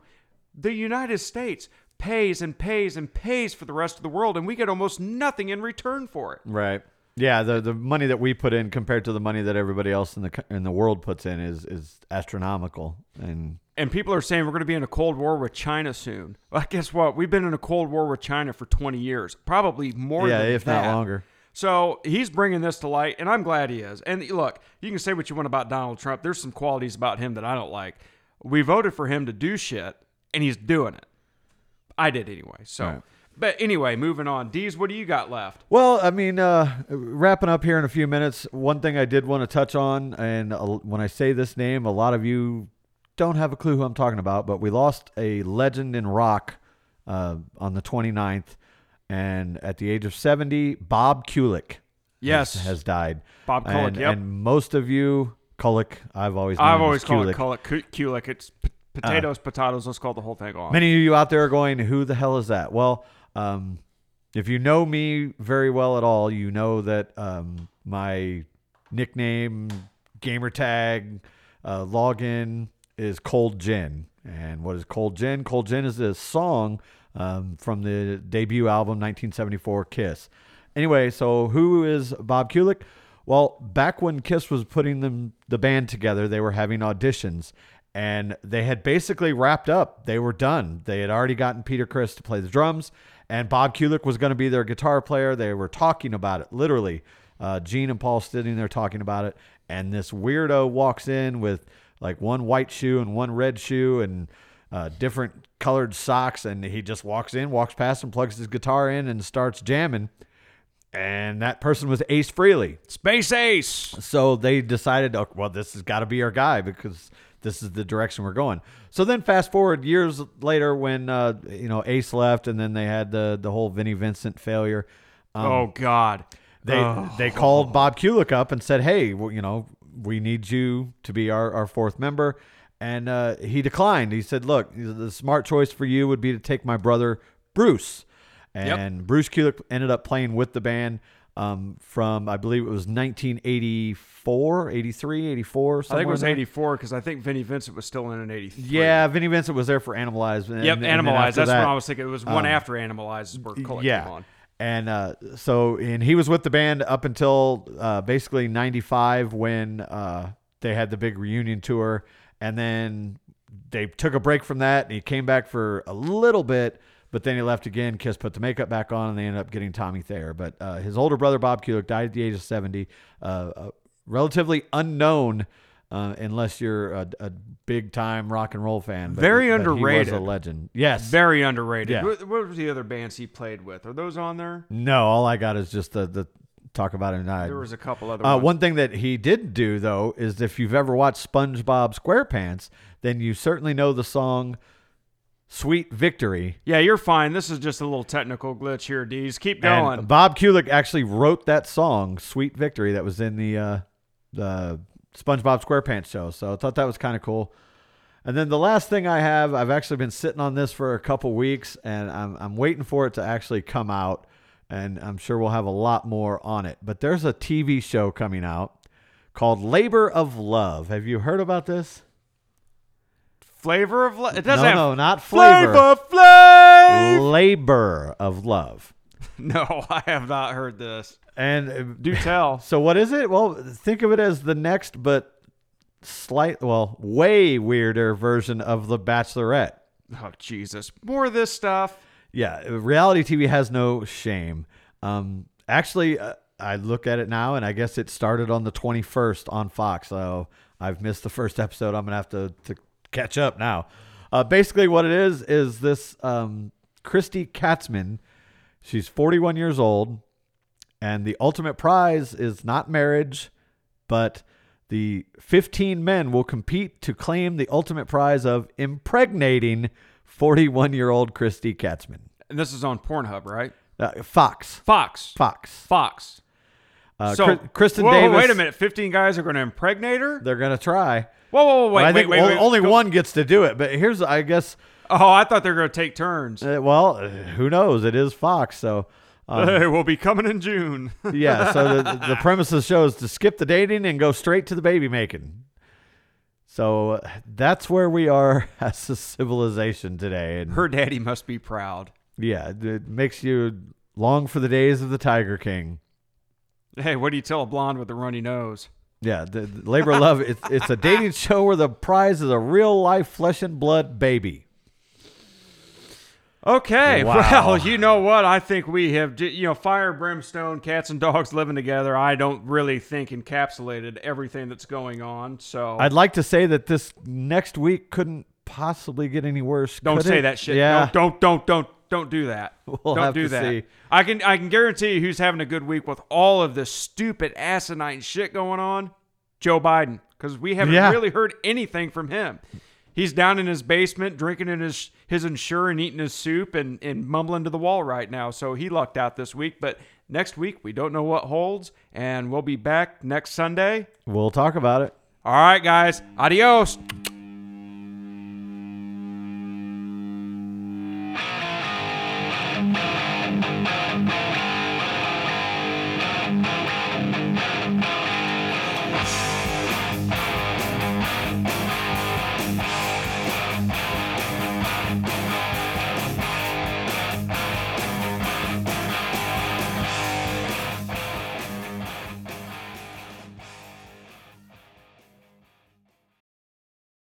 S4: The United States pays and pays and pays for the rest of the world, and we get almost nothing in return for it.
S5: Right. Yeah, the the money that we put in compared to the money that everybody else in the in the world puts in is is astronomical. And
S4: And people are saying we're going to be in a Cold War with China soon. Well, guess what? We've been in a Cold War with China for 20 years, probably more
S5: yeah, if
S4: that.
S5: not longer.
S4: So he's bringing this to light, and I'm glad he is. And look, you can say what you want about Donald Trump. There's some qualities about him that I don't like. We voted for him to do shit, and he's doing it. I did anyway. So,
S5: Right.
S4: but anyway, moving on. Deez, what do you got left?
S5: Well, I mean, uh, wrapping up here in a few minutes, one thing I did want to touch on, and uh, when I say this name, a lot of you don't have a clue who I'm talking about, but we lost a legend in rock uh, on the 29th, and at the age of 70, Bob Kulick
S4: Yes.
S5: has, has died.
S4: Bob Kulick,
S5: and,
S4: yep.
S5: and most of you, Kulick, I've always
S4: I've always called
S5: Kulick.
S4: it call it Kulik. It's potatoes, potatoes. Let's call the whole thing off.
S5: Many of you out there are going, who the hell is that? Well, um, if you know me very well at all, you know that um, my nickname, gamer tag, uh, login is Cold Gin. And what is Cold Gin? Cold Gin is a song um, from the debut album 1974 Kiss. Anyway, so who is Bob Kulick? Well, back when Kiss was putting them the band together, they were having auditions and they had basically wrapped up. They were done. They had already gotten Peter Criss to play the drums, and Bob Kulick was going to be their guitar player. They were talking about it, literally. Uh, Gene and Paul sitting there talking about it, and this weirdo walks in with like one white shoe and one red shoe and uh, different colored socks, and he just walks in, walks past, and plugs his guitar in and starts jamming. And that person was Ace Frehley.
S4: Space Ace.
S5: So they decided, oh, well, this has got to be our guy because this is the direction we're going. So then, fast forward years later, when uh, you know Ace left, and then they had the the whole Vinnie Vincent failure. Um,
S4: oh God.
S5: they they called Bob Kulick up and said, "Hey, well, you know, we need you to be our, our fourth member." And uh, he declined. He said, "Look, the smart choice for you would be to take my brother Bruce." And Bruce Kulick ended up playing with the band um, from I believe it was 1984, 83, 84.
S4: I think it was
S5: there.
S4: 84 because I think Vinnie Vincent was still in an 83.
S5: Yeah, Vinnie Vincent was there for Animalize. and-
S4: Yep,
S5: and
S4: Animalized. That's
S5: that-
S4: what I was thinking. It was one
S5: um,
S4: after Animalized is where Kulick
S5: yeah.
S4: came on.
S5: And uh, so, and he was with the band up until uh, basically '95 when uh, they had the big reunion tour, and then they took a break from that. And he came back for a little bit, but then he left again. Kiss put the makeup back on, and they ended up getting Tommy Thayer. But uh, his older brother Bob Kulick died at the age of 70, uh, uh, relatively unknown. Uh, unless you're a, a big time rock and roll fan, but,
S4: Very
S5: but
S4: underrated.
S5: He was a legend. Yes,
S4: Very underrated.
S5: Yeah.
S4: What, what were the other bands he played with? Are those on there?
S5: No, all I got is just the, the talk about it. And I,
S4: There was a couple other
S5: uh,
S4: ones.
S5: one thing that he did do though is if you've ever watched SpongeBob SquarePants, then you certainly know the song "Sweet Victory."
S4: Yeah, you're fine. This is just a little technical glitch here, Deez. Keep
S5: And
S4: going.
S5: Bob Kulick actually wrote that song "Sweet Victory" that was in the uh, the SpongeBob SquarePants show. So I thought that was kind of cool. And then the last thing I have, I've actually been sitting on this for a couple weeks, and I'm I'm waiting for it to actually come out, and I'm sure we'll have a lot more on it. But there's a TV show coming out called Labor of Love. Have you heard about this?
S4: Flavor of Love. It
S5: No,
S4: doesn't have
S5: no, not flavor.
S4: Flavor Flav.
S5: Labor of Love.
S4: No, I have not heard this.
S5: And uh,
S4: Do tell.
S5: So what is it? Well, think of it as the next but slight well, way weirder version of The Bachelorette.
S4: Oh Jesus! More of this stuff.
S5: Yeah, reality TV has no shame. Um actually uh, I look at it now and I guess it started on the 21st on Fox. So I've missed the first episode. I'm going to have to to catch up now. Uh basically what it is is this um Kristy Katzmann. She's 41 years old and the ultimate prize is not marriage, but the 15 men will compete to claim the ultimate prize of impregnating 41 year old Kristy Katzmann.
S4: And this is on Pornhub, right?
S5: Uh, Fox.
S4: Fox.
S5: Fox.
S4: Fox.
S5: Uh,
S4: so
S5: Kri- Kristen
S4: whoa,
S5: Davis.
S4: Wait a minute. Fifteen guys are going to impregnate her.
S5: They're going to try.
S4: Whoa, whoa, whoa, wait,
S5: I
S4: wait,
S5: think
S4: wait, wait.
S5: only
S4: Go-
S5: one gets to do it. But here's, I guess,
S4: Oh, I thought they were going to take turns.
S5: uh, well, uh, who knows? It is Fox. So, um,
S4: Hey, we'll be coming in June.
S5: yeah. So the, the premise of the show is to skip the dating and go straight to the baby making. So uh, that's where we are as a civilization today. And
S4: Her daddy must be proud.
S5: Yeah, it makes you long for the days of the Tiger King.
S4: Hey, what do you tell a blonde with a runny nose?
S5: Yeah, the, the labor of love. It's it's a dating show where the prize is a real life flesh and blood baby.
S4: Okay,
S5: Wow.
S4: well, you know what? I think we have, you know, fire, brimstone, cats and dogs living together. I don't really think encapsulated everything that's going on. So
S5: I'd like to say that this next week couldn't possibly get any worse.
S4: don't say
S5: it?
S4: that shit.
S5: Yeah,
S4: Don't, don't, don't, don't, don't do that.
S5: We'll
S4: don't do that.
S5: see.
S4: I can, I can guarantee you, who's having a good week with all of this stupid asinine shit going on? Joe Biden, because we haven't
S5: Yeah.
S4: really heard anything from him. He's down in his basement drinking in his his Ensure and eating his soup and, and mumbling to the wall right now. So he lucked out this week. But next week we don't know what holds, and we'll be back next Sunday.
S5: we'll talk about it.
S4: All right, guys. Adios.